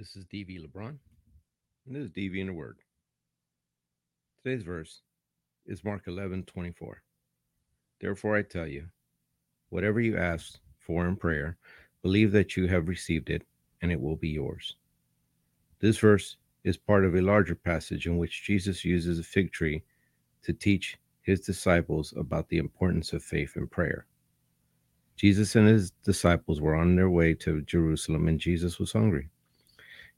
This is DV LeBron, and this is DV in a word. Today's verse is Mark 11 24. Therefore, I tell you, whatever you ask for in prayer, believe that you have received it, and it will be yours. This verse is part of a larger passage in which Jesus uses a fig tree to teach his disciples about the importance of faith and prayer. Jesus and his disciples were on their way to Jerusalem, and Jesus was hungry.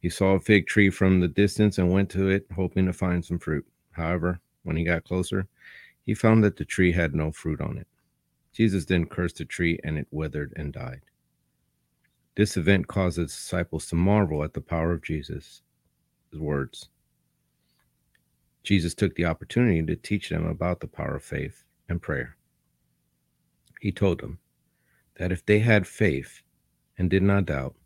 He saw a fig tree from the distance and went to it, hoping to find some fruit. However, when he got closer, he found that the tree had no fruit on it. Jesus then cursed the tree, and it withered and died. This event caused the disciples to marvel at the power of Jesus' words. Jesus took the opportunity to teach them about the power of faith and prayer. He told them that if they had faith and did not doubt,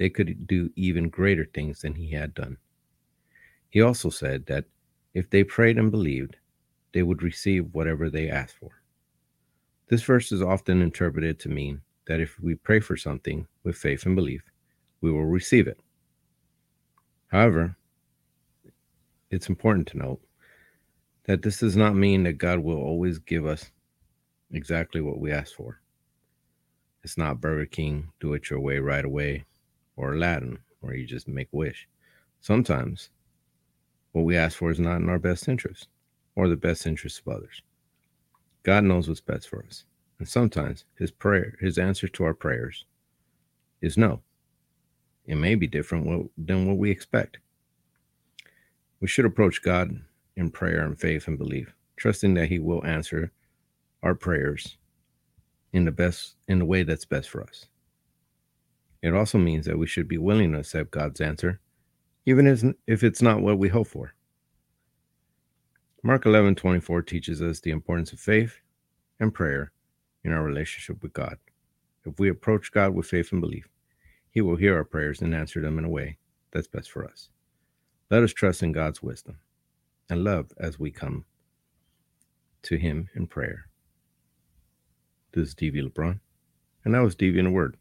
they could do even greater things than he had done. He also said that if they prayed and believed, they would receive whatever they asked for. This verse is often interpreted to mean that if we pray for something with faith and belief, we will receive it. However, it's important to note that this does not mean that God will always give us exactly what we ask for. It's not Burger King, do it your way right away, or Aladdin, where you just make a wish. Sometimes what we ask for is not in our best interest or the best interest of others. God knows what's best for us. And sometimes his prayer, his answer to our prayers is no. It may be different than what we expect. We should approach God in prayer and faith and belief, trusting that he will answer our prayers in the best in the way that's best for us. It also means that we should be willing to accept God's answer, even if it's not what we hope for. Mark 11 24 teaches us the importance of faith and prayer in our relationship with God. If we approach God with faith and belief, He will hear our prayers and answer them in a way that's best for us. Let us trust in God's wisdom and love as we come to Him in prayer. This is DV LeBron, and that was DV in a word.